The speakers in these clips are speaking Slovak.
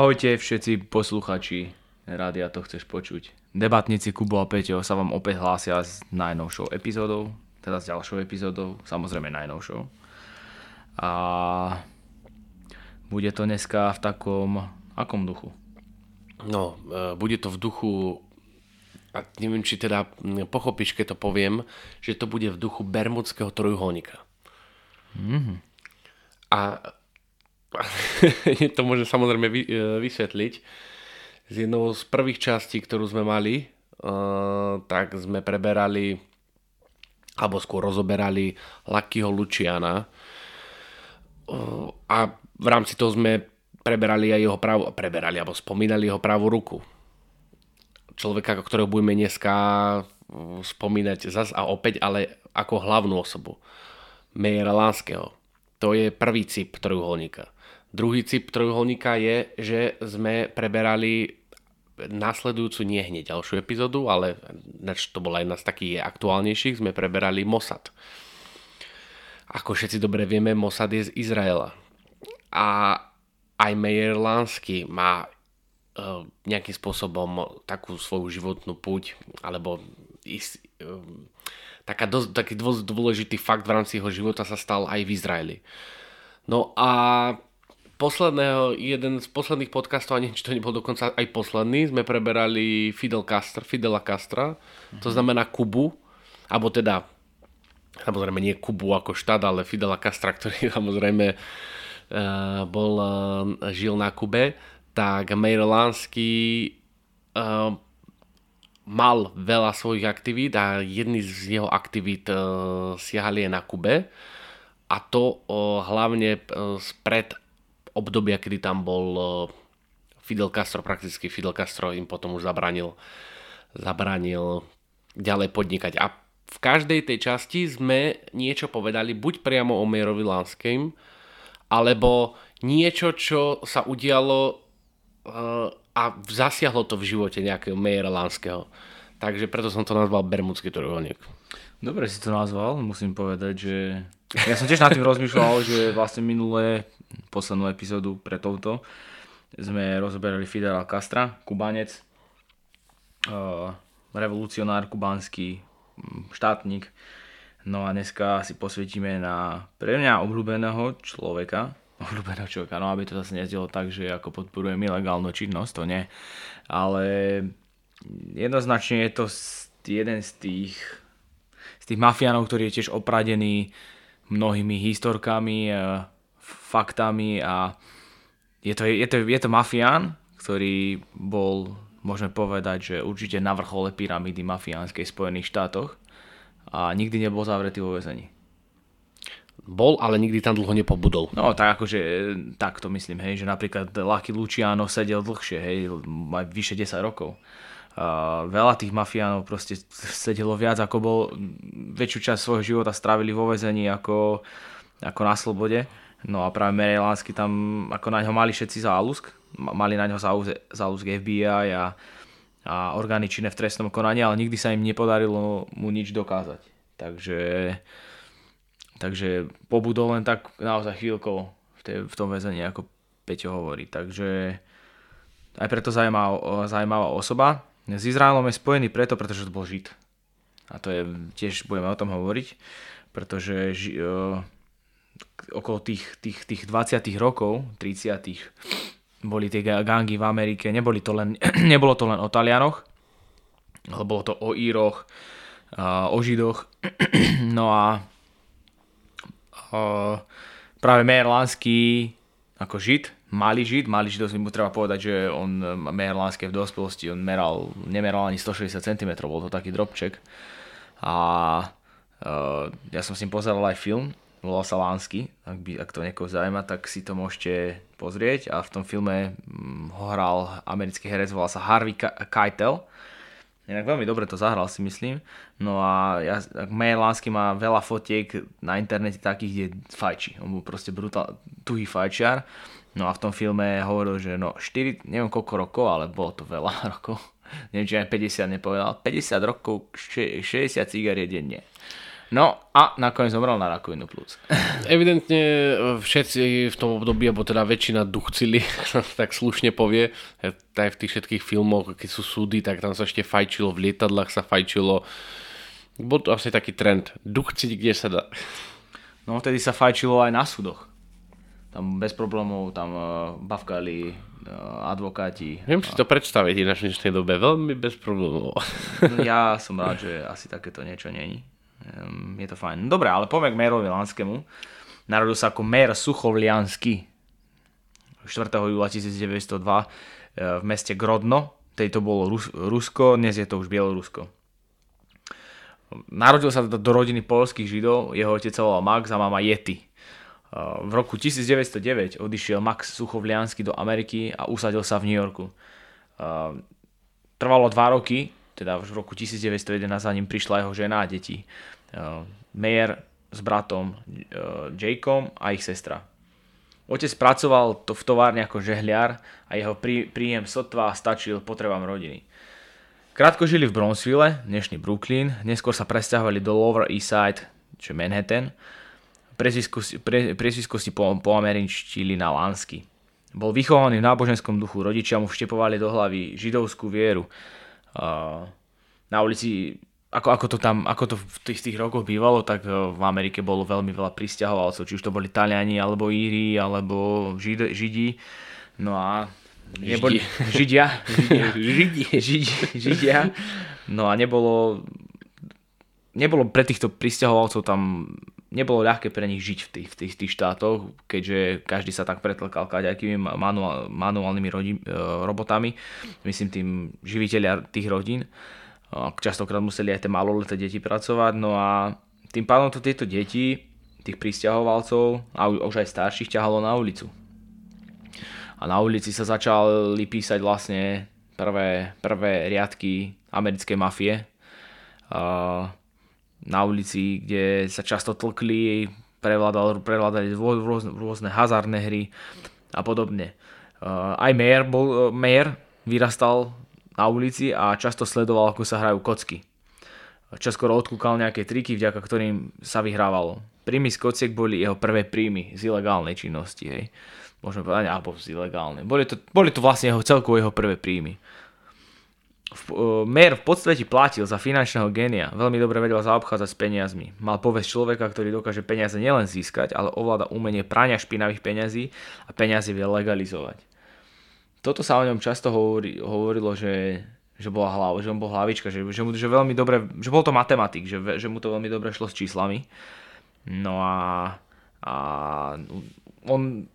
Ahojte všetci posluchači Rádia to chceš počuť. Debatníci Kubo a Peťo sa vám opäť hlásia s najnovšou epizódou, teda s ďalšou epizódou, samozrejme najnovšou. A bude to dneska v takom, akom duchu? No, e, bude to v duchu, a neviem, či teda pochopíš, keď to poviem, že to bude v duchu Bermudského trojuholníka. Mm-hmm. A to môžem samozrejme e, vysvetliť. Z jednou z prvých častí, ktorú sme mali, uh, tak sme preberali alebo skôr rozoberali Luckyho Luciana uh, a v rámci toho sme preberali aj jeho pravú, preberali alebo spomínali jeho pravú ruku. Človeka, ktorého budeme dneska spomínať zas a opäť, ale ako hlavnú osobu. Mejera Lánskeho. To je prvý cip trojuholníka. Druhý cip trojuholníka je, že sme preberali nasledujúcu nie hneď ďalšiu epizódu, ale to bola jedna z takých aktuálnejších, sme preberali Mossad. Ako všetci dobre vieme, Mossad je z Izraela. A aj Meyer Lansky má uh, nejakým spôsobom takú svoju životnú púť, alebo is, uh, taká dosť, taký dôležitý fakt v rámci jeho života sa stal aj v Izraeli. No a posledného, jeden z posledných podcastov, ani či to nebol dokonca aj posledný, sme preberali Fidel Castro, Fidela Castra, mm-hmm. to mhm. znamená Kubu, alebo teda, samozrejme nie Kubu ako štát, ale Fidela Castra, ktorý samozrejme uh, bol, uh, žil na Kube, tak Meir Lansky uh, mal veľa svojich aktivít a jedný z jeho aktivít uh, siahali je na Kube a to uh, hlavne uh, spred obdobia, kedy tam bol e, Fidel Castro, prakticky Fidel Castro im potom už zabranil, zabranil ďalej podnikať. A v každej tej časti sme niečo povedali, buď priamo o Mejerovi Lanským, alebo niečo, čo sa udialo uh, a zasiahlo to v živote nejakého Mejera Lanského. Takže preto som to nazval Bermudský trojuholník. Dobre si to nazval, musím povedať, že ja som tiež nad tým rozmýšľal, že vlastne minulé poslednú epizódu pre touto sme rozoberali Fidela Castra, kubanec, uh, revolucionár kubánsky, štátnik. No a dneska si posvietime na pre mňa obľúbeného človeka, obľúbeného človeka, no aby to zase nezdielo tak, že ako podporujem ilegálnu činnosť, to nie. Ale jednoznačne je to jeden z tých, z tých mafiánov, ktorý je tiež opradený mnohými historkami, faktami a je to, je to, je to mafián, ktorý bol, môžeme povedať, že určite na vrchole pyramídy mafiánskej v Spojených štátoch a nikdy nebol zavretý vo väzení. Bol, ale nikdy tam dlho nepobudol. No tak akože, tak to myslím, hej, že napríklad Lucky Luciano sedel dlhšie, hej, aj vyše 10 rokov. Uh, veľa tých mafiánov proste sedelo viac, ako bol, väčšiu časť svojho života strávili vo väzení ako, ako na slobode. No a práve Merelánsky tam, ako na ňo mali všetci záľusk, mali na ňo záľusk FBI a, a orgány činné v trestnom konaní, ale nikdy sa im nepodarilo mu nič dokázať. Takže, takže pobudol len tak naozaj chvíľkou v, tej, v tom väzení, ako Peťo hovorí. Takže aj preto zaujímavá, zaujímavá osoba. S Izraelom je spojený preto, pretože to bol Žid. A to je, tiež budeme o tom hovoriť, pretože ži, okolo tých, tých, tých 20 rokov, 30 boli tie gangy v Amerike, neboli to len, nebolo to len o Talianoch, ale bolo to o Íroch, o Židoch. No a práve Lansky ako Žid, malý Žid, malý Žid, mu treba povedať, že on, Lansky v dospelosti, on meral, nemeral ani 160 cm, bol to taký drobček. A ja som s ním pozeral aj film volal sa Lánsky, ak, by, ak to niekoho zaujíma, tak si to môžete pozrieť a v tom filme mm, ho hral americký herec, volal sa Harvey Keitel. Inak veľmi dobre to zahral si myslím. No a ja, Meyer Lánsky má veľa fotiek na internete takých, kde fajči. On bol proste brutál, tuhý fajčiar. No a v tom filme hovoril, že no 4, neviem koľko rokov, ale bolo to veľa rokov. neviem, či aj 50 nepovedal. 50 rokov, 60 cigariet denne. No a nakoniec zomrel na rakovinu plúc. Evidentne všetci v tom období, alebo teda väčšina duchcili, tak slušne povie, aj v tých všetkých filmoch, keď sú súdy, tak tam sa ešte fajčilo, v lietadlách sa fajčilo. Bol to asi taký trend. Duchciť, kde sa dá. No vtedy sa fajčilo aj na súdoch. Tam bez problémov tam uh, bavkali uh, advokáti. Viem si to predstaviť v dnešnej dobe, veľmi bez problémov. ja som rád, že asi takéto niečo není. Je to fajn. Dobre, ale poďme k Mérovi Lanskému. Narodil sa ako Mér Suchovliansky 4. júla 1902 uh, v meste Grodno. Tejto bolo Rus- Rusko, dnes je to už Bielorusko. Narodil sa do rodiny polských židov, jeho otec sa volal Max a mama Yeti. Uh, v roku 1909 odišiel Max Suchovliansky do Ameriky a usadil sa v New Yorku. Uh, trvalo dva roky, teda v roku 1911 za ním prišla jeho žena a deti. Uh, Mayer s bratom uh, Jakeom a ich sestra. Otec pracoval to v továrne ako žehliar a jeho prí, príjem sotva stačil potrebám rodiny. Krátko žili v Bronxville, dnešný Brooklyn, neskôr sa presťahovali do Lower East Side, čo Manhattan. Priezvisko si po, po američtili na Lansky. Bol vychovaný v náboženskom duchu, rodičia mu vštepovali do hlavy židovskú vieru na ulici, ako, ako to tam, ako to v tých, tých rokoch bývalo, tak e, v Amerike bolo veľmi veľa pristahovalcov, či už to boli Taliani, alebo Íri, alebo Žid, Židi. No a neboli, Židia, Židia, Židi. Židi, Židia. No a nebolo, nebolo pre týchto pristahovalcov tam nebolo ľahké pre nich žiť v tých, v tých, tých štátoch, keďže každý sa tak pretlkal kaďakými manuál, manuálnymi rodi, e, robotami, myslím tým živiteľia tých rodín. Častokrát museli aj tie maloleté deti pracovať, no a tým pádom to tieto deti, tých pristahovalcov a už aj starších ťahalo na ulicu. A na ulici sa začali písať vlastne prvé, prvé riadky americkej mafie. Uh, na ulici, kde sa často tlkli, prevládali, rôzne, rôzne hazardné hry a podobne. Uh, aj Mayer, bol, uh, Mayer vyrastal na ulici a často sledoval, ako sa hrajú kocky. Čoskoro odkúkal nejaké triky, vďaka ktorým sa vyhrávalo. Príjmy z kociek boli jeho prvé príjmy z ilegálnej činnosti, hej. Môžeme povedať, alebo z ilegálnej. Boli to, boli to vlastne jeho celkovo jeho prvé príjmy. Uh, Mer v podstate platil za finančného genia, veľmi dobre vedel zaobchádzať s peniazmi. Mal povesť človeka, ktorý dokáže peniaze nielen získať, ale ovláda umenie prania špinavých peňazí a peniazy vie legalizovať. Toto sa o ňom často hovorí, hovorilo, že, že bola hlava, že on bol hlavička, že, že, mu, že veľmi dobre, že bol to matematik, že, že mu to veľmi dobre šlo s číslami. No a, a on,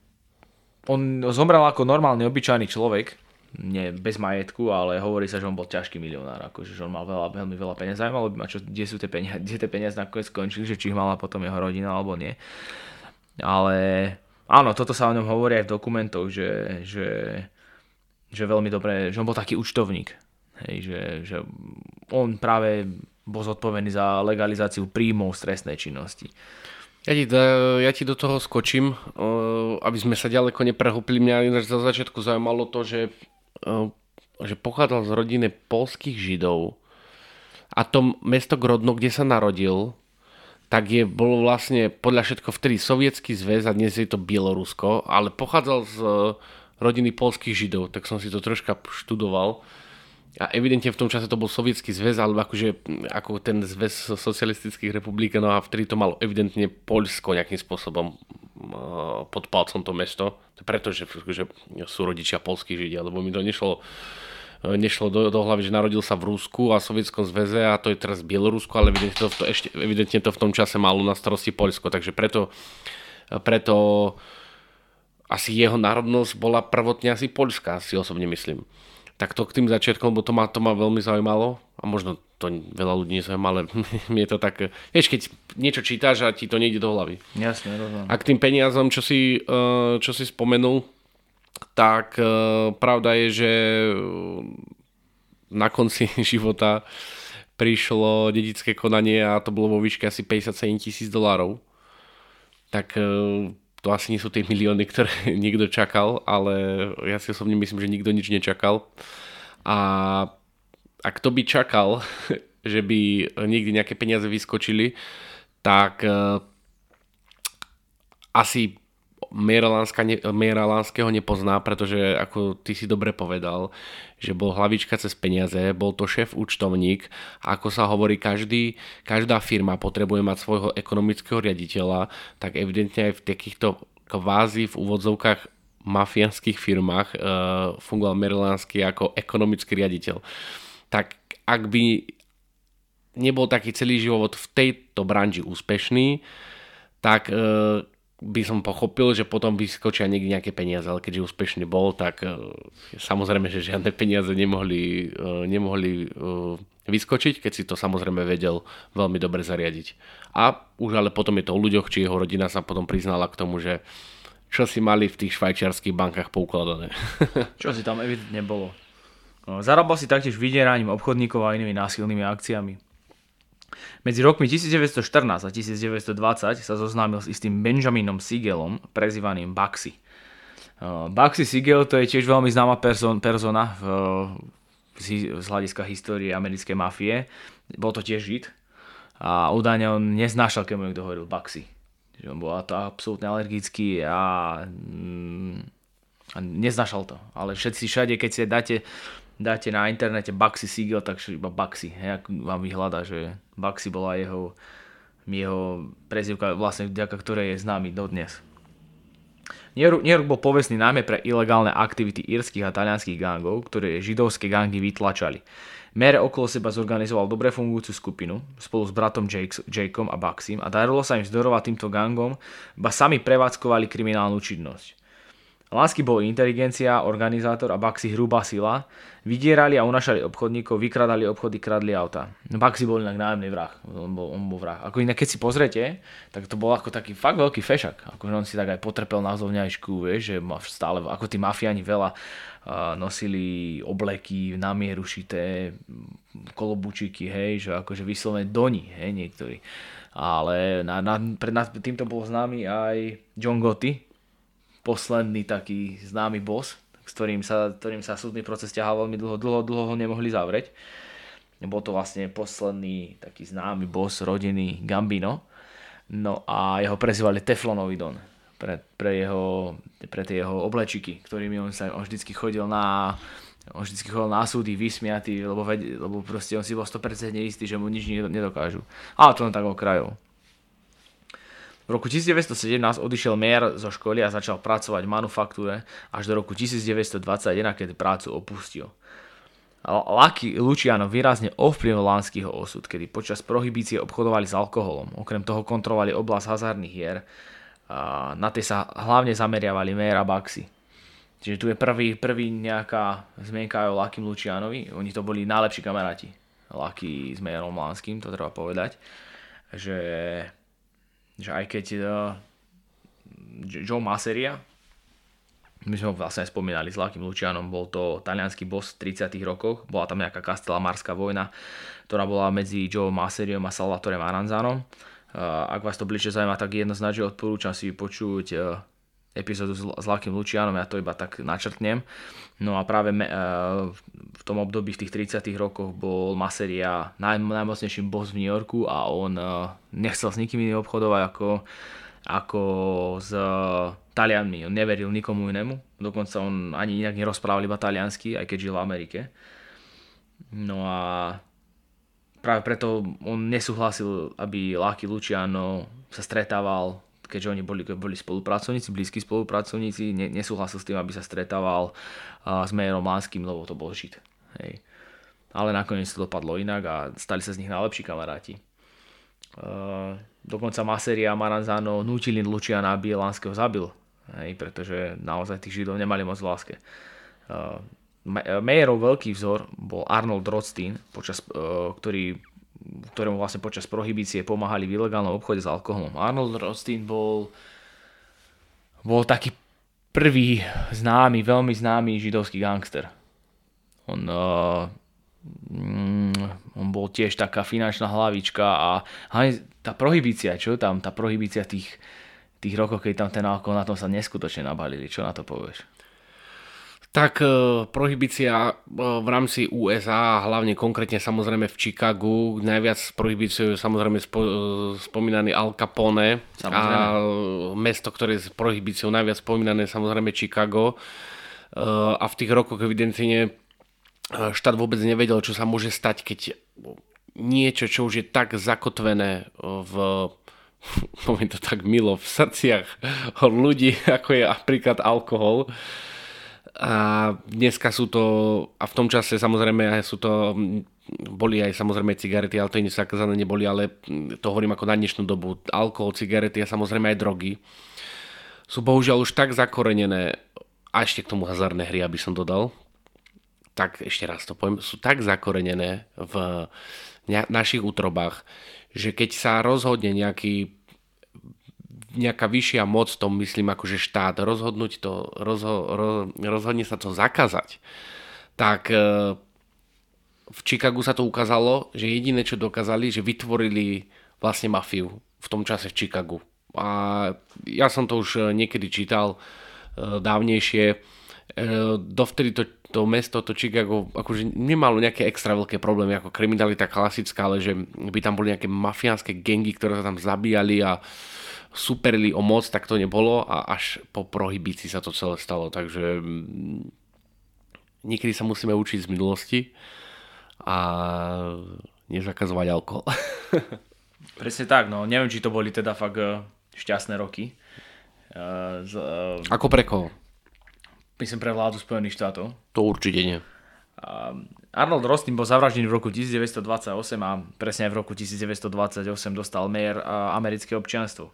on zomrel ako normálny, obyčajný človek, nie bez majetku, ale hovorí sa, že on bol ťažký milionár, akože že on mal veľa, veľmi veľa peniaz. Zajímalo by ma, čo, kde sú tie peniaze, kde tie peniaze nakoniec skončili, že či ich mala potom jeho rodina alebo nie. Ale áno, toto sa o ňom hovorí aj v dokumentoch, že, že, že veľmi dobre, že on bol taký účtovník. Hej, že, že on práve bol zodpovedný za legalizáciu príjmov stresnej činnosti. Ja ti, ja ti do toho skočím, aby sme sa ďaleko neprehúpili. Mňa za začiatku zaujímalo to, že že pochádzal z rodiny polských židov. A to mesto Grodno, kde sa narodil, tak je, bolo vlastne podľa všetko vtedy sovietský zväz a dnes je to Bielorusko, ale pochádzal z rodiny polských židov, tak som si to troška študoval a evidentne v tom čase to bol sovietský zväz, alebo akože ako ten zväz socialistických republik, no a vtedy to malo evidentne Poľsko nejakým spôsobom eh, pod palcom to mesto, pretože že sú rodičia polských židia, lebo mi to nešlo, eh, nešlo do, do hlavy, že narodil sa v Rusku a v Sovietskom zväze a to je teraz Bielorusko, ale evidentne to, to, ešte, evidentne to v tom čase malo na starosti Poľsko, takže preto, preto asi jeho národnosť bola prvotne asi Poľská, si osobne myslím tak to k tým začiatkom, lebo to ma, to ma veľmi zaujímalo a možno to veľa ľudí nezaujíma, ale mi je to tak, vieš, keď niečo čítaš a ti to nejde do hlavy. Jasne, rozumiem. A k tým peniazom, čo si, eh, čo si spomenul, tak eh, pravda je, že na konci života prišlo dedické konanie a to bolo vo výške asi 57 tisíc dolárov. Tak eh, to asi nie sú tie milióny, ktoré niekto čakal, ale ja si osobne myslím, že nikto nič nečakal. A, a kto by čakal, že by niekde nejaké peniaze vyskočili, tak uh, asi Miera Lánskeho nepozná, pretože ako ty si dobre povedal, že bol hlavička cez peniaze, bol to šéf účtovník a ako sa hovorí, každý, každá firma potrebuje mať svojho ekonomického riaditeľa, tak evidentne aj v takýchto kvázi v úvodzovkách mafiánskych firmách uh, fungoval Merilánsky ako ekonomický riaditeľ. Tak ak by nebol taký celý život v tejto branži úspešný, tak uh, by som pochopil, že potom vyskočia niekde nejaké peniaze, ale keďže úspešný bol, tak uh, samozrejme, že žiadne peniaze nemohli, uh, nemohli uh, vyskočiť, keď si to samozrejme vedel veľmi dobre zariadiť. A už ale potom je to o ľuďoch, či jeho rodina sa potom priznala k tomu, že čo si mali v tých švajčiarských bankách poukladané. čo si tam evidentne bolo. No, zarábal si taktiež vydieraním obchodníkov a inými násilnými akciami. Medzi rokmi 1914 a 1920 sa zoznámil s istým Benjaminom Siegelom, prezývaným Baxi. Baxi Siegel to je tiež veľmi známa person, persona v, z hľadiska histórie americkej mafie. Bol to tiež žid a údajne on neznášal, keď mu niekto hovoril Baxi že on bol to absolútne alergický a, mm, a neznašal to. Ale všetci všade, keď si dáte, dáte na internete Baxi Siegel, tak iba Baxi, hej, vám vyhľada, že Baxi bola jeho, jeho prezivka, vlastne vďaka ktorej je známy dodnes. York bol povestný najmä pre ilegálne aktivity írskych a talianských gangov, ktoré židovské gangy vytlačali. Mere okolo seba zorganizoval dobre fungujúcu skupinu spolu s bratom Jakeom a Baxim a darilo sa im zdorovať týmto gangom, ba sami prevádzkovali kriminálnu činnosť. Lásky bol inteligencia, organizátor a Baxi hrubá sila. Vydierali a unašali obchodníkov, vykradali obchody, kradli auta. Baxi bol inak nájomný vrah. On bol, on bol vrah. Ako inak keď si pozrete, tak to bol ako taký fakt veľký fešak. Ako on si tak aj potrpel na zovňajšku, vieš, že stále, ako tí mafiani veľa nosili obleky na mieru šité, kolobučiky, hej, že akože vyslovene doni, hej, niektorí. Ale na, na, pred, nad týmto bol známy aj John Gotti, posledný taký známy boss, s ktorým sa, ktorým sa súdny proces ťahal veľmi dlho, dlho, dlho ho nemohli zavrieť. Bol to vlastne posledný taký známy boss rodiny Gambino. No a jeho prezývali Teflonový Don pre, pre, jeho, pre tie jeho oblečiky, ktorými on sa on vždycky chodil na on vždycky chodil na súdy vysmiatý, lebo, ved, lebo proste on si bol 100% istý, že mu nič nedokážu. Ale to len tak okrajov. V roku 1917 odišiel Mayer zo školy a začal pracovať v manufaktúre až do roku 1921, keď prácu opustil. Lucky Luciano výrazne ovplyvnil Lánskyho osud, kedy počas prohibície obchodovali s alkoholom. Okrem toho kontrolovali oblasť hazardných hier. Na tie sa hlavne zameriavali Mayer a Baxi. Čiže tu je prvý, prvý nejaká zmienka o Lucky Lucianovi. Oni to boli najlepší kamaráti. Lucky s Mayerom Lánským, to treba povedať. Že že aj keď uh, Joe Masseria, my sme ho vlastne spomínali s Lakým Lučianom, bol to talianský boss v 30 rokoch, bola tam nejaká Marská vojna, ktorá bola medzi Joe Masseriom a Salvatore Maranzanom. Uh, ak vás to bližšie zaujíma, tak jednoznačne odporúčam si počuť uh, epizódu s, Lakým Lučianom, ja to iba tak načrtnem. No a práve uh, v tom období v tých 30 rokoch bol Maseria naj, najmocnejším boss v New Yorku a on uh, nechcel s nikým iným obchodovať ako, ako s Talianmi. On neveril nikomu inému, dokonca on ani inak nerozprával iba taliansky, aj keď žil v Amerike. No a práve preto on nesúhlasil, aby Lucky Luciano sa stretával keďže oni boli, boli spolupracovníci, blízki spolupracovníci, ne, nesúhlasil s tým, aby sa stretával uh, s Majerom Lánským, lebo to bol žid. Hej. Ale nakoniec to dopadlo inak a stali sa z nich najlepší kamaráti. Uh, dokonca Maseria a Maranzano nutili Luciana, aby Lánskeho zabil, hej, pretože naozaj tých židov nemali moc v láske. Uh, Majerov veľký vzor bol Arnold Rothstein, počas, uh, ktorý ktorému vlastne počas prohibície pomáhali v ilegálnom obchode s alkoholom. Arnold Rothstein bol, bol taký prvý známy, veľmi známy židovský gangster. On, uh, on bol tiež taká finančná hlavička a hlavne tá prohibícia, čo tam, tá prohibícia tých, tých rokov, keď tam ten alkohol, na tom sa neskutočne nabalili. Čo na to povieš? Tak e, prohibícia e, v rámci USA, hlavne konkrétne samozrejme v Chicagu, najviac prohibíciou je samozrejme spo, e, spomínaný Al Capone samozrejme. a mesto, ktoré je s prohibíciou najviac spomínané samozrejme Chicago. A v tých rokoch evidentne štát vôbec nevedel, čo sa môže stať, keď niečo, čo už je tak zakotvené v poviem to tak milo, v srdciach ľudí, ako je napríklad alkohol, a dneska sú to, a v tom čase samozrejme sú to, boli aj samozrejme cigarety, ale to nie zakázané neboli, ale to hovorím ako na dnešnú dobu. Alkohol, cigarety a samozrejme aj drogy sú bohužiaľ už tak zakorenené, a ešte k tomu hazardné hry, aby som dodal, tak ešte raz to poviem, sú tak zakorenené v našich útrobách, že keď sa rozhodne nejaký nejaká vyššia moc, to myslím akože štát, rozhodnúť to, rozho, roz, rozhodne sa to zakázať, tak e, v Chicagu sa to ukázalo, že jediné, čo dokázali, že vytvorili vlastne mafiu v tom čase v Chicagu. A ja som to už niekedy čítal e, dávnejšie. E, dovtedy to, to mesto, to Chicago, akože nemalo nejaké extra veľké problémy ako kriminalita klasická, ale že by tam boli nejaké mafiánske gengy, ktoré sa tam zabíjali a superili o moc, tak to nebolo a až po prohibícii sa to celé stalo. Takže mm, niekedy sa musíme učiť z minulosti a nezakazovať alkohol. Presne tak, no neviem, či to boli teda fakt eh, šťastné roky. Uh, z, uh, Ako pre koho? Myslím pre vládu Spojených štátov. To určite nie. Arnold Rostin bol zavraždený v roku 1928 a presne v roku 1928 dostal mayor americké občianstvo.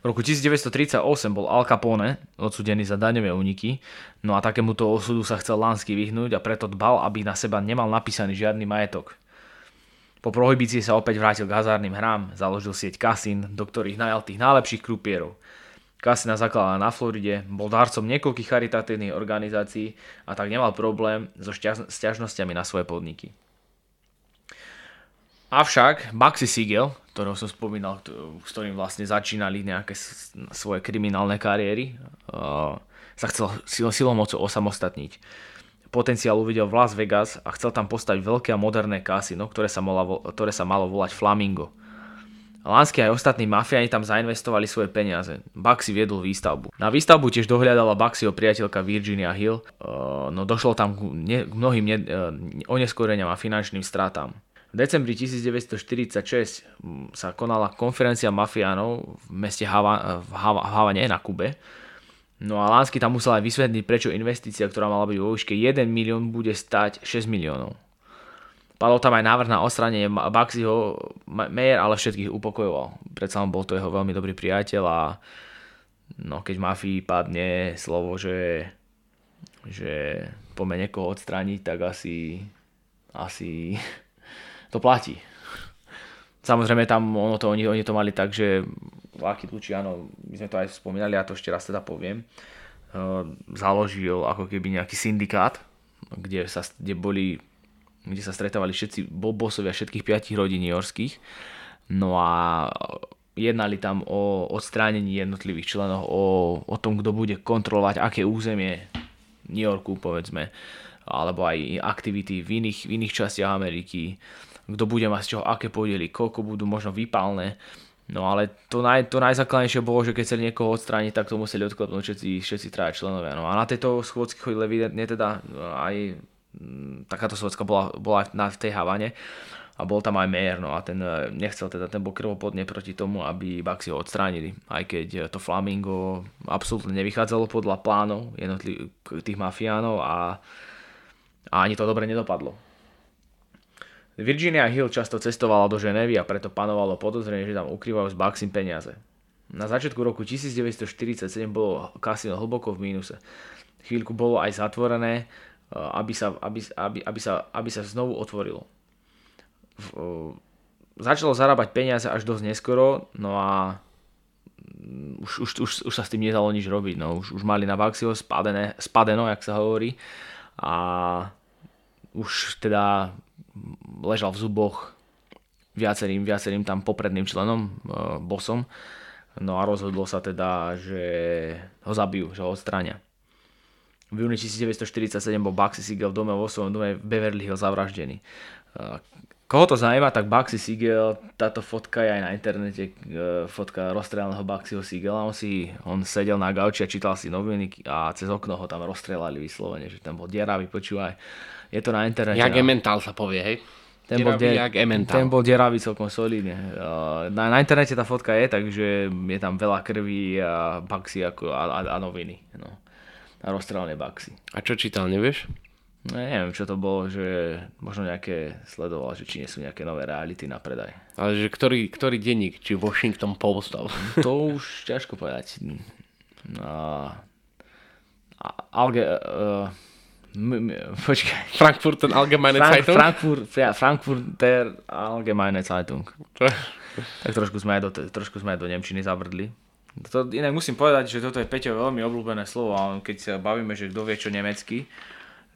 V roku 1938 bol Al Capone odsudený za daňové úniky, no a takémuto osudu sa chcel Lansky vyhnúť a preto dbal, aby na seba nemal napísaný žiadny majetok. Po prohibícii sa opäť vrátil k hazárnym hrám, založil sieť kasín, do ktorých najal tých najlepších krupierov. Kasina zakladala na Floride, bol darcom niekoľkých charitatívnych organizácií a tak nemal problém so sťažnosťami na svoje podniky. Avšak Baxi Siegel, ktorého som spomínal, s ktorým vlastne začínali nejaké svoje kriminálne kariéry, sa chcel silou mocou osamostatniť. Potenciál uvidel v Las Vegas a chcel tam postaviť veľké a moderné kasino, ktoré sa, malo, ktoré sa malo volať Flamingo. Lansky aj ostatní mafiáni tam zainvestovali svoje peniaze. Baxi viedol výstavbu. Na výstavbu tiež dohľadala Baxiho priateľka Virginia Hill, no došlo tam k, mnohým ne, oneskoreniam a finančným stratám. V decembri 1946 sa konala konferencia mafiánov v meste Hava, v, Hava, Havane na Kube. No a Lánsky tam musel aj vysvetliť, prečo investícia, ktorá mala byť vo výške 1 milión, bude stať 6 miliónov. Padol tam aj návrh na osranie Baxiho, Mayer ale všetkých upokojoval. Predsa bol to jeho veľmi dobrý priateľ a no, keď mafii padne slovo, že, že poďme niekoho odstrániť, tak asi, asi to platí. Samozrejme tam ono to, oni, oni to mali tak, že Lucky Luciano, my sme to aj spomínali, ja to ešte raz teda poviem, uh, založil ako keby nejaký syndikát, kde, sa, kde boli kde sa stretávali všetci bobosovia všetkých piatich rodín Yorkských. No a jednali tam o odstránení jednotlivých členov, o, o tom, kto bude kontrolovať aké územie New Yorku, povedzme, alebo aj aktivity v iných, v iných častiach Ameriky kto bude mať z čoho aké podiely, koľko budú možno vypálne. No ale to, naj, to najzákladnejšie bolo, že keď chceli niekoho odstrániť, tak to museli odklepnúť všetci, všetci traja členovia. No a na tejto schôdzky chodili evidentne teda aj m, takáto schôdzka bola, bola na, v tej Havane a bol tam aj mayor, no a ten e, nechcel teda, ten bol krvopodne proti tomu, aby Baxi ho odstránili, aj keď to Flamingo absolútne nevychádzalo podľa plánov jednotlivých tých mafiánov a, a ani to dobre nedopadlo. Virginia Hill často cestovala do Ženevy a preto panovalo podozrenie, že tam ukrývajú z Baxim peniaze. Na začiatku roku 1947 bolo kasino hlboko v mínuse. Chvíľku bolo aj zatvorené, eh, aby sa, aby, aby, aby sa, aby sa znovu otvorilo. V, uh, začalo zarábať peniaze až dosť neskoro, no a mm, už, už, už, už sa s tým nedalo nič robiť. No. Už, už mali na Baxio spadené, spadeno, jak sa hovorí. A už teda ležal v zuboch viacerým, viacerým tam popredným členom, uh, bosom. No a rozhodlo sa teda, že ho zabijú, že ho odstráňa. v júni 1947 bol Bugsy Siegel v dome vo svojom dome Beverly Hills zavraždený. Koho to zaujíma, tak Bugsy Siegel, táto fotka je aj na internete, fotka rozstrelaného Bugsyho Siegela, on, si, on sedel na gauči a čítal si noviny a cez okno ho tam rozstrelali vyslovene, že tam bol deravý, počúvaj. Je to na internete. Jak mentál sa povie, hej? Ten bol, jak ten bol deravý celkom solidne. Na, na internete tá fotka je, takže je tam veľa krví a Bugsy ako, a, a, a noviny. No na rozstrelné baxy. A čo čítal, nevieš? No, neviem, čo to bolo, že možno nejaké sledoval, že či nie sú nejaké nové reality na predaj. Ale že ktorý, ktorý denník, či Washington Post? To už ťažko povedať. No, Alge, uh, m, m, počkaj. Frankfurter Allgemeine Frank, Zeitung? Frankfurt, ja, Frankfurter Allgemeine Zeitung. tak trošku sme, aj do, trošku sme aj do Nemčiny zabrdli. To, inak musím povedať, že toto je Peťo veľmi obľúbené slovo a keď sa bavíme, že kto vie čo nemecky,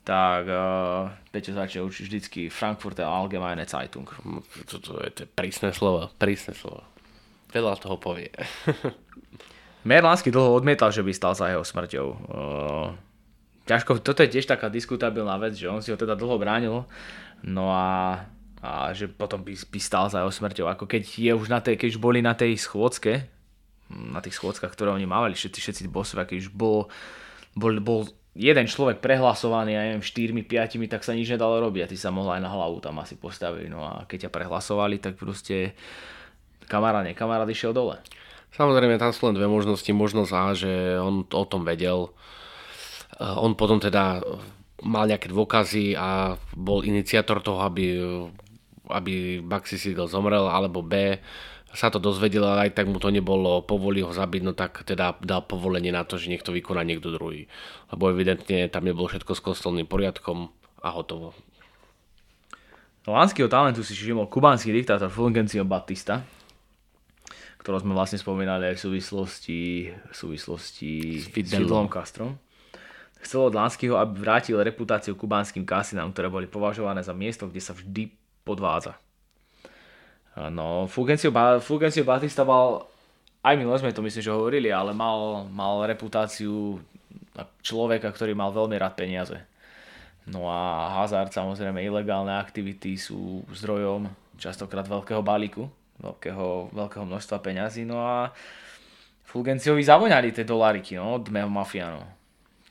tak uh, Peťo začne učiť vždycky Frankfurter Allgemeine Zeitung. Toto je, to je prísne slovo, prísne slovo. Veľa toho povie. Merlansky dlho odmietal, že by stal za jeho smrťou. Uh, ťažko, toto je tiež taká diskutabilná vec, že on si ho teda dlho bránil, no a, a že potom by, by stal za jeho smrťou. Ako keď, je už na tej, keď už boli na tej schôdzke, na tých schôdzkach, ktoré oni mávali, všetci, všetci bosovia, keď už bol, bol, bol jeden človek prehlasovaný, ja neviem, štyrmi, piatimi, tak sa nič nedalo robiť a ty sa mohla aj na hlavu tam asi postaviť. No a keď ťa prehlasovali, tak proste kamarát, kamarát išiel dole. Samozrejme, tam sú len dve možnosti. Možnosť A, že on o tom vedel. On potom teda mal nejaké dôkazy a bol iniciátor toho, aby, aby Baxi Siegel zomrel, alebo B, sa to dozvedel, ale aj tak mu to nebolo, povolí ho zabiť, no tak teda dal povolenie na to, že niekto vykoná niekto druhý. Lebo evidentne tam nebolo všetko s kostolným poriadkom a hotovo. Lánskyho talentu si všimol kubánsky diktátor Fulgencio Batista, ktorého sme vlastne spomínali aj v súvislosti, v súvislosti s Fidelom Castrom. Chcel od Lánskyho, aby vrátil reputáciu kubánskym kasinám, ktoré boli považované za miesto, kde sa vždy podvádza. No, Fulgencio, Fulgencio Batista mal, aj my sme to myslím, že hovorili, ale mal, mal reputáciu človeka, ktorý mal veľmi rád peniaze. No a hazard, samozrejme, ilegálne aktivity sú zdrojom častokrát veľkého balíku, veľkého, veľkého množstva peňazí. No a Fulgenciovi zavoňali tie doláriky no, od mafiánov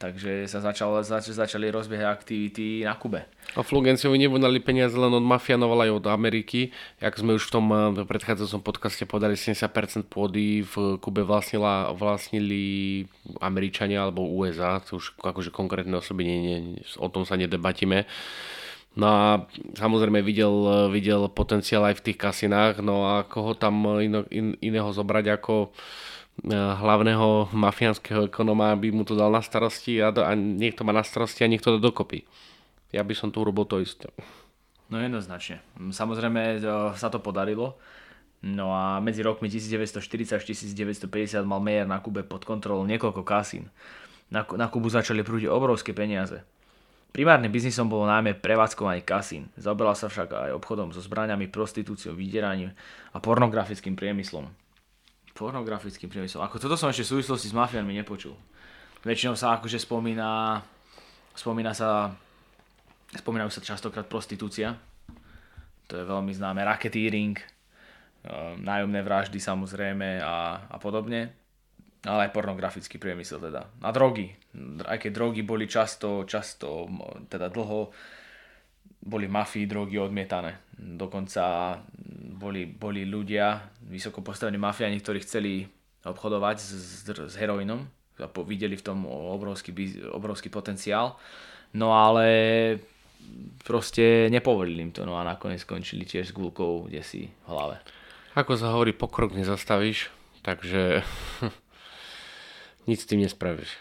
takže sa začal, zač, začali rozbiehať aktivity na Kube. A Flugenciovi nebudali peniaze len od mafianov, ale aj od Ameriky. Jak sme už v tom eh, predchádzajúcom podcaste podali, 70% pôdy v Kube vlastnila, vlastnili Američania alebo USA, to už akože konkrétne osoby, nie, nie, o tom sa nedebatíme. No a samozrejme videl, videl potenciál aj v tých kasinách, no a koho tam ino, in, iného zobrať ako hlavného mafiánskeho ekonóma, aby mu to dal na starosti a, a niekto má na starosti a niekto to dokopy. Ja by som tu urobil to isté. No jednoznačne. Samozrejme e, sa to podarilo. No a medzi rokmi 1940 až 1950 mal Meyer na Kube pod kontrolou niekoľko kasín. Na, na Kubu začali prúdiť obrovské peniaze. Primárnym biznisom bolo najmä prevádzkovanie kasín. Zaoberal sa však aj obchodom so zbraniami, prostitúciou, vydieraním a pornografickým priemyslom pornografickým priemyslom. Ako toto som ešte v súvislosti s mafiánmi nepočul. Väčšinou sa akože spomína, spomína sa, spomínajú sa častokrát prostitúcia. To je veľmi známe. Racketeering, ehm, nájomné vraždy samozrejme a, a podobne. Ale aj pornografický priemysel teda. A drogy. Aj keď drogy boli často, často teda dlho boli mafii drogy odmietané. Dokonca boli, boli ľudia, vysoko postavení mafiáni, ktorí chceli obchodovať s, s, s heroinom a videli v tom obrovský, obrovský potenciál. No ale proste nepovolili im to, no a nakoniec skončili tiež s gulkou kde si v hlave. Ako sa hovorí, pokrok nezastavíš, takže nič s tým nespravíš.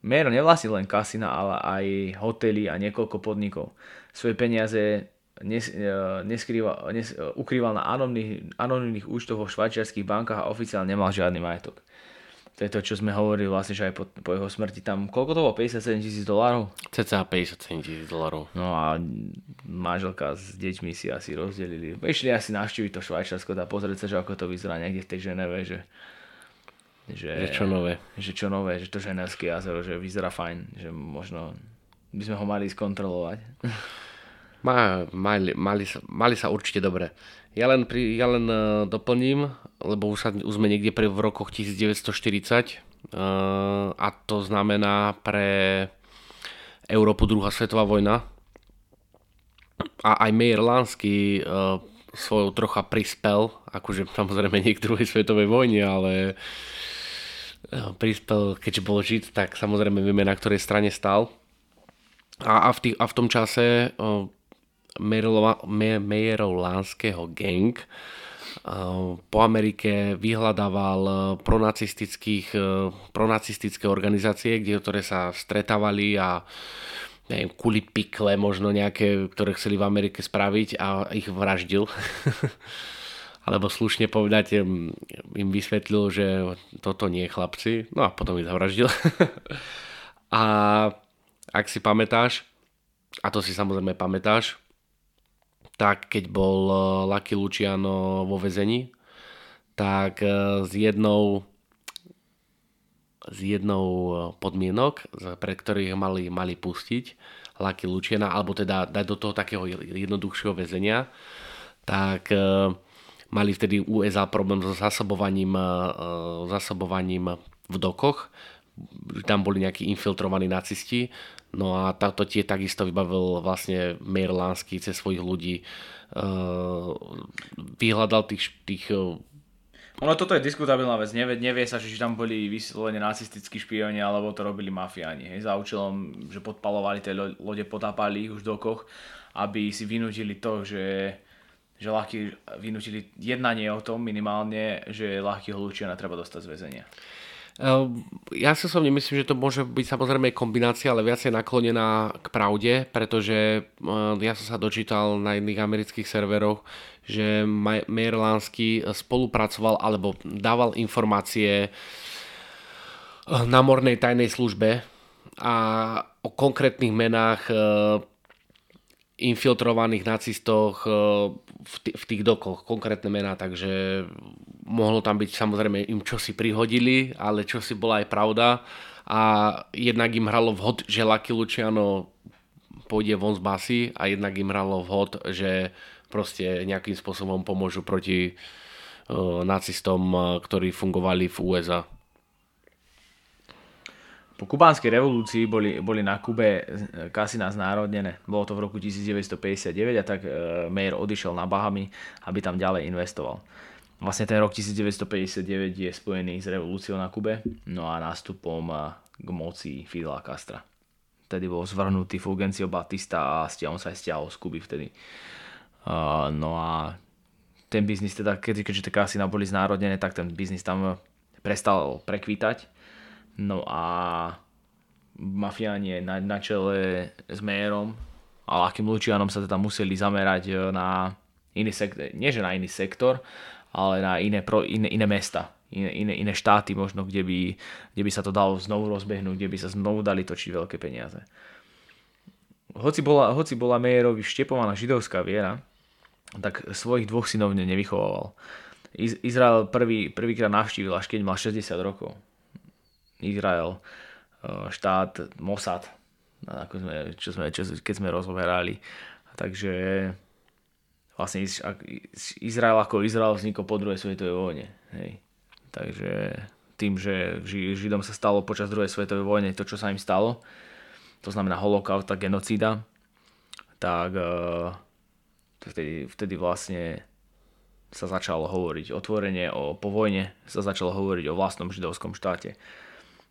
Mero nevlastní len kasina, ale aj hotely a niekoľko podnikov. Svoje peniaze nes, e, neskrýval, nes, e, ukrýval na anonimných, anonimných účtoch vo švajčiarských bankách a oficiálne nemal žiadny majetok. To je to, čo sme hovorili vlastne, že aj po, po jeho smrti tam, koľko to bolo, 57 tisíc dolárov? Cca 57 tisíc dolárov. No a manželka s deťmi si asi rozdelili. Išli asi navštíviť to Švajčiarsko a pozrieť sa, že ako to vyzerá niekde v tej Ženeve, že Že, že čo nové. Že čo nové, že to Ženevské jazero, že vyzerá fajn, že možno by sme ho mali skontrolovať. Má, mali, mali, sa, mali sa určite dobre. Ja len, pri, ja len uh, doplním, lebo už, sa, už sme niekde pre, v rokoch 1940 uh, a to znamená pre Európu druhá svetová vojna. A aj Meyer Lansky uh, svojou trocha prispel, akože samozrejme nie k druhej svetovej vojne, ale prispel, keďže bol žid, tak samozrejme vieme, na ktorej strane stal. A, a, v, tých, a v tom čase Mejero-Lánskeho gang po Amerike vyhľadával pronacistických, pronacistické organizácie, kde, ktoré sa stretávali a neviem, kuli pikle možno nejaké, ktoré chceli v Amerike spraviť a ich vraždil. Alebo slušne povedať, im vysvetlil, že toto nie chlapci, no a potom ich zavraždil. a ak si pamätáš, a to si samozrejme pamätáš, tak keď bol eh, Lucky Luciano vo vezení, tak eh, s jednou z jednou eh, podmienok, pre ktorých mali, mali pustiť Lucky Luciana, alebo teda dať do toho takého jednoduchšieho väzenia, tak mali vtedy USA problém so zasobovaním, zasobovaním v dokoch, tam boli nejakí infiltrovaní nacisti, no a táto tie takisto vybavil vlastne Lansky cez svojich ľudí. Uh, vyhľadal tých, tých uh, ono toto je diskutabilná vec, nevie, nevie sa, či tam boli vyslovene nacistickí špioni, alebo to robili mafiáni, hej, za účelom, že podpalovali tie lode, potápali ich už v dokoch, aby si vynútili to, že že ľahký vynútili jednanie o tom minimálne, že ľahkého Lučiana treba dostať z väzenia. Ehm, ja si som nemyslím, že to môže byť samozrejme kombinácia, ale viacej naklonená k pravde, pretože ehm, ja som sa dočítal na jedných amerických serveroch, že Mayer spolupracoval alebo dával informácie ehm, na mornej tajnej službe a o konkrétnych menách infiltrovaných nacistoch v, t- v tých dokoch, konkrétne mená, takže mohlo tam byť samozrejme im čosi prihodili, ale čosi bola aj pravda a jednak im hralo vhod, že Lucky Luciano pôjde von z basy a jednak im hralo vhod, že proste nejakým spôsobom pomôžu proti uh, nacistom, uh, ktorí fungovali v USA. Po kubánskej revolúcii boli, boli na Kube kasína znárodnené. Bolo to v roku 1959 a tak e, Mayer odišiel na Bahamy, aby tam ďalej investoval. Vlastne ten rok 1959 je spojený s revolúciou na Kube, no a nástupom e, k moci Fidela Castra. Vtedy bol zvrhnutý Fulgencio Batista a on sa aj stiahol z Kuby vtedy. No a ten biznis teda, keď, keďže tie kasína boli znárodnené, tak ten biznis tam prestal prekvítať No a mafiáni na, na čele s Mayerom a Lakým Lučianom sa teda museli zamerať e, na iný sektor, nie že na iný sektor, ale na iné, pro, iné, iné mesta, iné, iné, iné štáty možno, kde by, kde by sa to dalo znovu rozbehnúť, kde by sa znovu dali točiť veľké peniaze. Hoci bola, hoci bola Mayerovi štepovaná židovská viera, tak svojich dvoch synov nevychovával. Izrael prvý, prvýkrát navštívil až keď mal 60 rokov. Izrael, eh, štát Mossad, ako sme, čo sme, čo, keď sme rozoberali. Takže vlastne Izrael ako Izrael vznikol po druhej svetovej vojne. Hej. Takže tým, že Židom sa stalo počas druhej svetovej vojny to, čo sa im stalo, to znamená holokaust, tá genocída, tak eh, vtedy, vtedy vlastne sa začalo hovoriť otvorene o po vojne, sa začalo hovoriť o vlastnom židovskom štáte.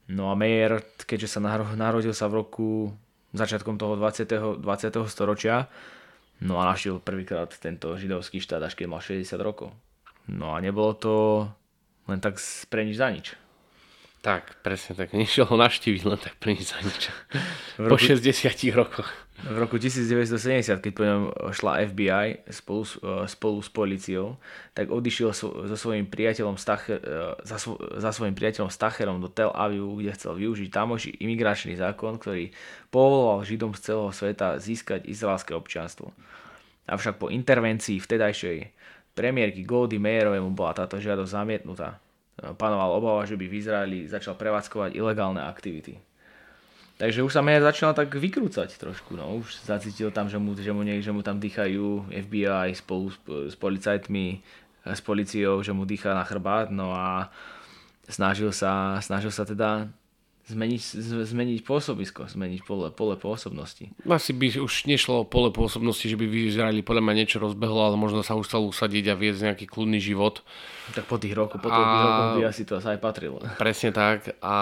No a Meyer, keďže sa narodil sa v roku začiatkom toho 20. 20. storočia, no a našiel prvýkrát tento židovský štát, až keď mal 60 rokov. No a nebolo to len tak pre nič za nič. Tak, presne tak. Nešiel ho naštíviť len tak pre nič za nič. Po 60 rokoch. V roku 1970, keď po ňom šla FBI spolu, spolu s policiou, tak odišiel so, svojím priateľom Stacher, za, svo, za svojím priateľom Stacherom do Tel Avivu, kde chcel využiť tamoší imigračný zákon, ktorý povoloval Židom z celého sveta získať izraelské občianstvo. Avšak po intervencii vtedajšej premiérky Goldie Mayerovému bola táto žiadosť zamietnutá panoval obava, že by v Izraeli začal prevádzkovať ilegálne aktivity. Takže už sa Meyer začal tak vykrúcať trošku, no. Už zacítil tam, že mu, že mu, nie, že mu tam dýchajú FBI spolu s, s policajtmi, s policiou, že mu dýcha na chrbát, no a snažil sa, snažil sa teda zmeniť, zmeniť pôsobisko, zmeniť pole, pole pôsobnosti. Asi by už nešlo o pole pôsobnosti, že by v Izraeli podľa mňa niečo rozbehlo, ale možno sa už chcel usadiť a viesť nejaký kľudný život. Tak po tých rokoch, po tých a... rokoch by asi to aj patrilo. Presne tak. A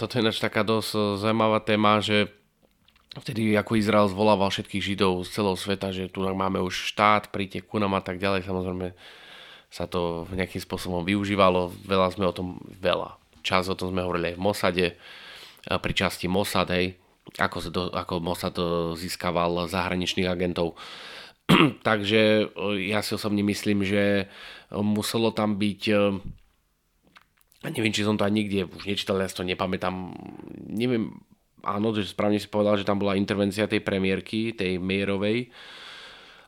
toto je ináč taká dosť zaujímavá téma, že vtedy ako Izrael zvolával všetkých Židov z celého sveta, že tu máme už štát, príďte ku nám a tak ďalej. Samozrejme sa to nejakým spôsobom využívalo. Veľa sme o tom, veľa, čas o tom sme hovorili aj v Mosade, pri časti Mossad, hej, ako, sa do, ako Mossad získaval zahraničných agentov. Takže ja si osobne myslím, že muselo tam byť neviem, či som to aj nikde už nečítal, ja si to nepamätám, neviem, áno, že správne si povedal, že tam bola intervencia tej premiérky, tej Mayerovej,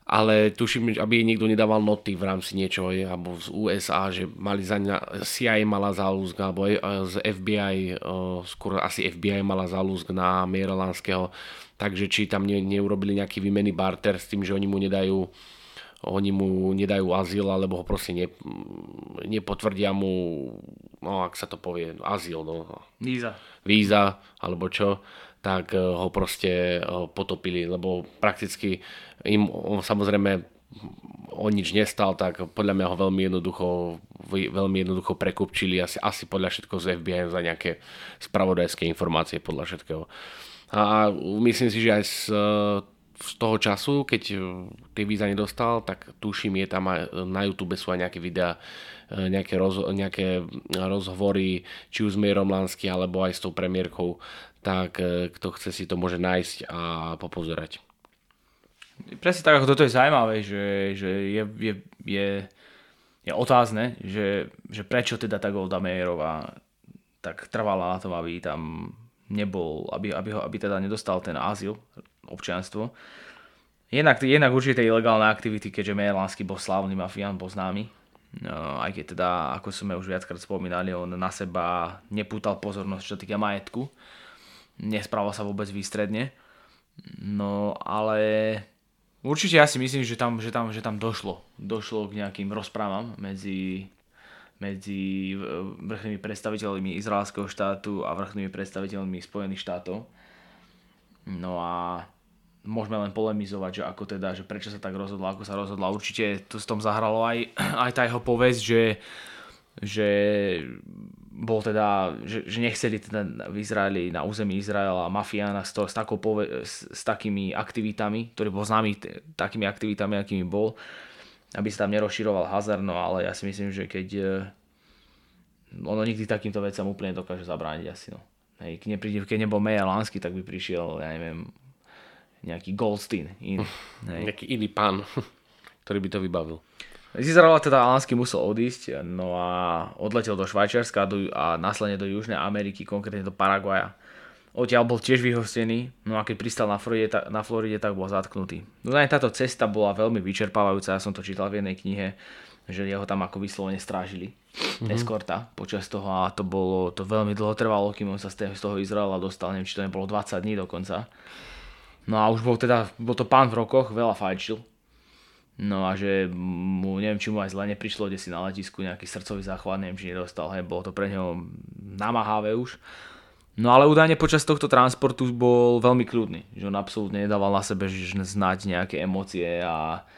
ale tuším, aby jej nikto nedával noty v rámci niečoho, alebo z USA, že mali za CIA mala záľuzk, alebo z FBI, skôr asi FBI mala záľuzk na Marylandského, takže či tam ne, neurobili nejaký výmenný barter s tým, že oni mu nedajú oni mu nedajú azyl, alebo ho proste ne, nepotvrdia mu, no ak sa to povie, azyl, no. Víza. Víza, alebo čo tak eh, ho proste eh, potopili, lebo prakticky im samozrejme o nič nestal, tak podľa mňa ho veľmi jednoducho, veľmi jednoducho prekupčili, asi, asi podľa všetko z FBI za nejaké spravodajské informácie, podľa všetkého. A myslím si, že aj z, z toho času, keď eh, tie víza nedostal, tak tuším, je tam aj na YouTube sú aj nejaké videá, nejaké, roz, nejaké rozhovory, či už s Mierom Lansky, alebo aj s tou premiérkou tak e, kto chce si to môže nájsť a popozerať. Presne tak, ako toto je zaujímavé, že, že je, je, je, je otázne, že, že prečo teda tá Golda Meyerová tak trvala na tom, aby tam nebol, aby, aby, ho, aby teda nedostal ten azyl, občianstvo. Jednak, jednak určite ilegálne aktivity, keďže Mejerlánsky bol slávny mafián, bol známy. No, aj keď teda, ako sme už viackrát spomínali, on na seba nepútal pozornosť, čo týka majetku nesprával sa vôbec výstredne. No ale určite ja si myslím, že tam, že tam, že tam došlo. Došlo k nejakým rozprávam medzi, medzi vrchnými predstaviteľmi izraelského štátu a vrchnými predstaviteľmi Spojených štátov. No a môžeme len polemizovať, že ako teda, že prečo sa tak rozhodla, ako sa rozhodla. Určite to s tom zahralo aj, aj tá jeho povesť, že, že bol teda, že, že nechceli teda v Izraeli, na území Izraela mafiána s, to, s, takou pove, s, s takými aktivitami, ktorý bol známy t- takými aktivitami, akými bol, aby sa tam nerozširoval hazard, no ale ja si myslím, že keď e, ono nikdy takýmto vecam úplne dokáže zabrániť asi, no. Hej, keď, nepríde, keď nebol Meja Lansky, tak by prišiel, ja neviem, nejaký Goldstein. In, hej. Nejaký iný pán, ktorý by to vybavil. Z Izraela teda Alansky musel odísť, no a odletel do Švajčiarska a následne do Južnej Ameriky, konkrétne do Paraguaja. Odtiaľ bol tiež vyhostený, no a keď pristal na Floride, na Floride tak bol zatknutý. No aj táto cesta bola veľmi vyčerpávajúca, ja som to čítal v jednej knihe, že jeho tam ako vyslovene strážili mm-hmm. eskorta počas toho a to bolo, to veľmi dlho trvalo, kým on sa z toho Izraela dostal, neviem, či to nebolo 20 dní dokonca. No a už bol teda, bol to pán v rokoch, veľa fajčil, No a že mu, neviem, či mu aj zle neprišlo, kde si na letisku nejaký srdcový záchvat, neviem, či nedostal, hej, bolo to pre neho namáhavé už. No ale údajne počas tohto transportu bol veľmi kľudný, že on absolútne nedával na sebe znať nejaké emócie a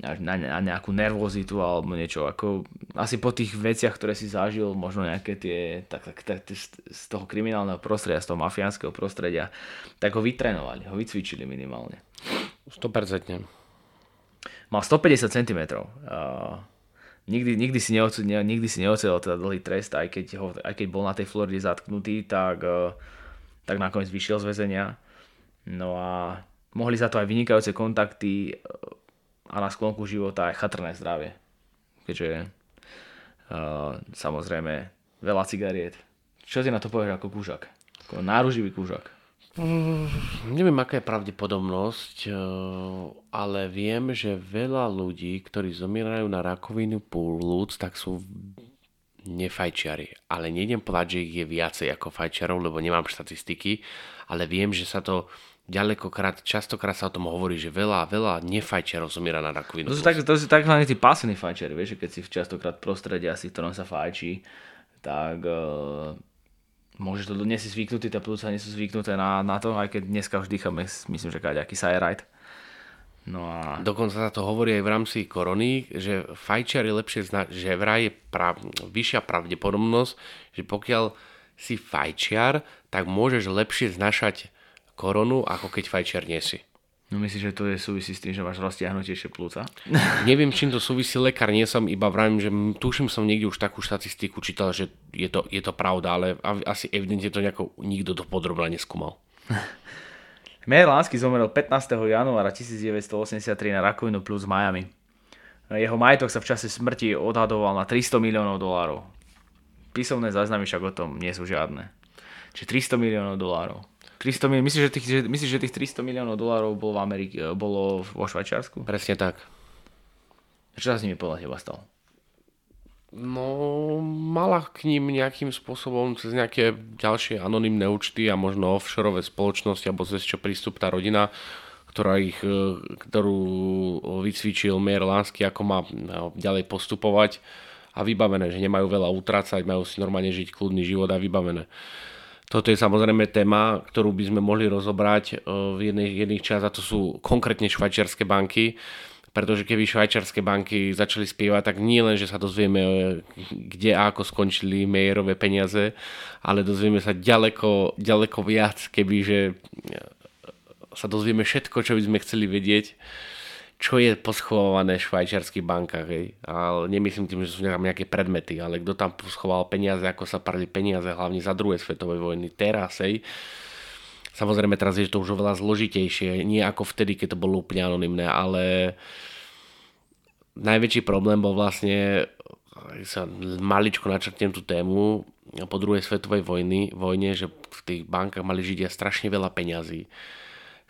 na, na nejakú nervozitu alebo niečo. Ako, asi po tých veciach, ktoré si zažil, možno nejaké tie, tak, tak, tak, z toho kriminálneho prostredia, z toho mafiánskeho prostredia, tak ho vytrenovali, ho vycvičili minimálne. 100% mal 150 cm. Uh, nikdy, nikdy si neocenil, nikdy si neocenil teda dlhý trest, aj keď, ho, aj keď bol na tej Floride zatknutý, tak, uh, tak nakoniec vyšiel z väzenia. No a mohli za to aj vynikajúce kontakty uh, a na sklonku života aj chatrné zdravie. Keďže uh, samozrejme veľa cigariet. Čo ty na to povieš ako kúžak? Ako náruživý kúžak. Mm, neviem, aká je pravdepodobnosť, eh, ale viem, že veľa ľudí, ktorí zomierajú na rakovinu plúc, tak sú nefajčiari. Ale nejdem povedať, že ich je viacej ako fajčiarov, lebo nemám štatistiky, ale viem, že sa to ďalekokrát, častokrát sa o tom hovorí, že veľa, veľa nefajčiarov zomiera na rakovinu. To sú, tak, to sú takzvaní tí pasení fajčiari, vieš, keď si častokrát prostredie asi, v ktorom sa fajčí, tak uh, môže to, nie si zvyknutý, tie plúca nie sú zvyknuté na, na to, aj keď dneska už dýchame, myslím, že nejaký Cyrite. No a... Dokonca sa to hovorí aj v rámci korony, že fajčiar je lepšie znať, že vraj je prav, vyššia pravdepodobnosť, že pokiaľ si fajčiar, tak môžeš lepšie znašať koronu, ako keď fajčiar nie si. No myslíš, že to je súvisí s tým, že máš roztiahnutejšie plúca? Neviem, čím to súvisí, lekár nie som, iba vravím, že tuším som niekde už takú štatistiku čítal, že je to, je to pravda, ale asi evidentne to nejako nikto to podrobne neskúmal. Mayer Lansky zomrel 15. januára 1983 na rakovinu plus Miami. Jeho majetok sa v čase smrti odhadoval na 300 miliónov dolárov. Písomné záznamy však o tom nie sú žiadne. Čiže 300 miliónov dolárov. 300 miliónov, myslíš, že tých, že, myslíš, že tých 300 miliónov dolárov bolo, v Amerike, bolo vo Švajčiarsku? Presne tak. Čo sa s nimi podľa teba stalo? No, mala k ním nejakým spôsobom cez nejaké ďalšie anonimné účty a možno offshore spoločnosti alebo cez čo prístup tá rodina, ktorá ich, e, ktorú vycvičil Mayer Lansky, ako má no, ďalej postupovať a vybavené, že nemajú veľa utrácať, majú si normálne žiť kľudný život a vybavené. Toto je samozrejme téma, ktorú by sme mohli rozobrať eh, v jednej, jedných čas a to sú konkrétne švajčiarske banky, pretože keby švajčiarske banky začali spievať, tak nie len, že sa dozvieme, eh, kde a ako skončili Majerové peniaze, ale dozvieme sa ďaleko, ďaleko viac, keby že eh, sa dozvieme všetko, čo by sme chceli vedieť čo je poschované v švajčiarských bankách. Hej. Ale nemyslím tým, že sú nejaké predmety, ale kto tam poschoval peniaze, ako sa prali peniaze, hlavne za druhej svetovej vojny. Teraz, hej. Samozrejme teraz je to už oveľa zložitejšie, nie ako vtedy, keď to bolo úplne anonimné, ale najväčší problém bol vlastne, sa maličko načrtnem tú tému, po druhej svetovej vojny, vojne, že v tých bankách mali židia strašne veľa peňazí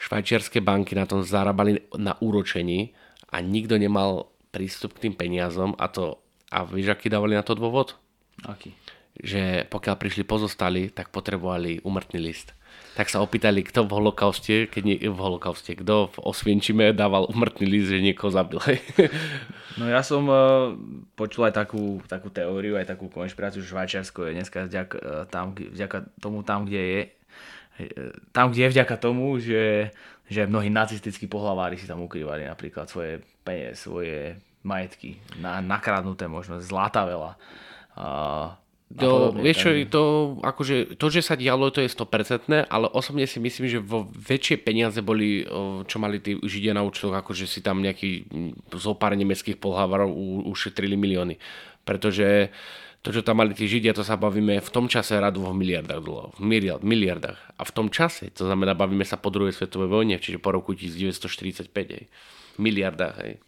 švajčiarske banky na tom zarábali na úročení a nikto nemal prístup k tým peniazom a to a vieš, aký dávali na to dôvod? Aký? Že pokiaľ prišli pozostali, tak potrebovali umrtný list. Tak sa opýtali, kto v holokauste, keď nie, v holokauste, kto v Osvienčime dával umrtný list, že niekoho zabil. no ja som uh, počul aj takú, takú teóriu, aj takú konšpiráciu, že Švajčiarsko je dneska vďaka, uh, tam, vďaka tomu tam, kde je, tam, kde je vďaka tomu, že, že mnohí nacistickí pohlavári si tam ukrývali napríklad svoje peniaze, svoje majetky, na, nakradnuté možno, zlata veľa. A, to, vieš čo, to, akože, to, že sa dialo, to je 100%, ale osobne si myslím, že vo väčšie peniaze boli, čo mali tí Židia na účtoch, akože si tam nejaký zo pár nemeckých polhávárov ušetrili milióny. Pretože to, čo tam mali tí Židia, to sa bavíme v tom čase radu v miliardách dolárov. V miliard, miliardách. A v tom čase, to znamená, bavíme sa po druhej svetovej vojne, čiže po roku 1945, hej. Miliardách, hej.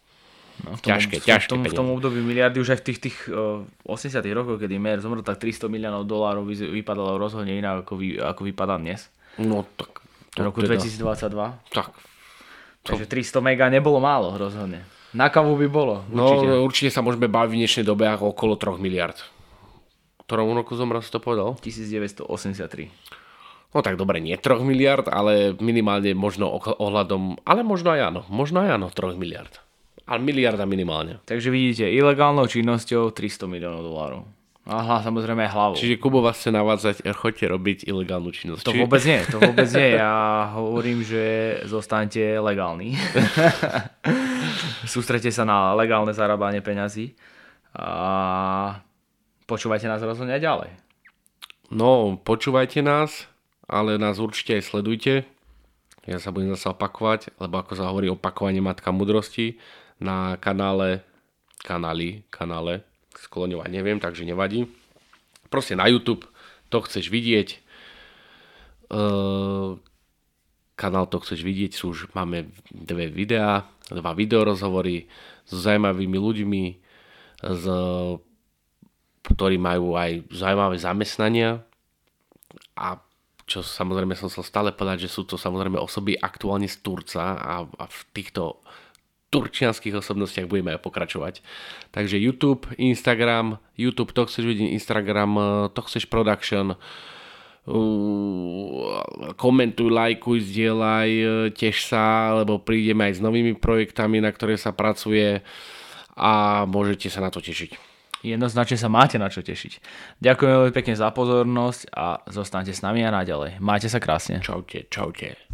No, v tom, ťažké, v, ťažké v tom, v tom období miliardy už aj v tých, tých uh, 80 rokoch, kedy Mer zomrel, tak 300 miliónov dolárov vypadalo rozhodne inak, ako, vy, ako vypadá dnes. No tak... V roku teda, 2022. Tak. To... Takže 300 mega nebolo málo rozhodne. Na kavu by bolo. Určite. No určite sa môžeme baviť v dnešnej dobe ako okolo 3 miliard ktorom roku zomrel si to povedal? 1983. No tak dobre, nie 3 miliard, ale minimálne možno ohľadom, ale možno aj áno, možno aj áno 3 miliard. Ale miliarda minimálne. Takže vidíte, ilegálnou činnosťou 300 miliónov dolárov. Aha, samozrejme aj hlavou. Čiže Kubo vás chce navádzať, choďte robiť ilegálnu činnosť. To či... vôbec nie, to vôbec nie. Ja hovorím, že zostanete legálni. Sústrete sa na legálne zarábanie peňazí. A počúvajte nás rozhodne ďalej. No, počúvajte nás, ale nás určite aj sledujte. Ja sa budem zase opakovať, lebo ako sa hovorí opakovanie matka mudrosti na kanále, kanály, kanále, skloňovať neviem, takže nevadí. Proste na YouTube to chceš vidieť, uh, kanál to chceš vidieť, sú už máme dve videá, dva videorozhovory s zaujímavými ľuďmi, s ktorí majú aj zaujímavé zamestnania. A čo samozrejme som chcel stále povedať, že sú to samozrejme osoby aktuálne z Turca a, a v týchto turčianských osobnostiach budeme aj pokračovať. Takže YouTube, Instagram, YouTube, to chceš vidieť, Instagram, eh, to chceš production, komentuj, lajkuj, zdieľaj, eh, teš sa, lebo prídeme aj s novými projektami, na ktoré sa pracuje a môžete sa na to tešiť jednoznačne sa máte na čo tešiť. Ďakujem veľmi pekne za pozornosť a zostanete s nami a naďalej. Majte sa krásne. Čaute, čaute.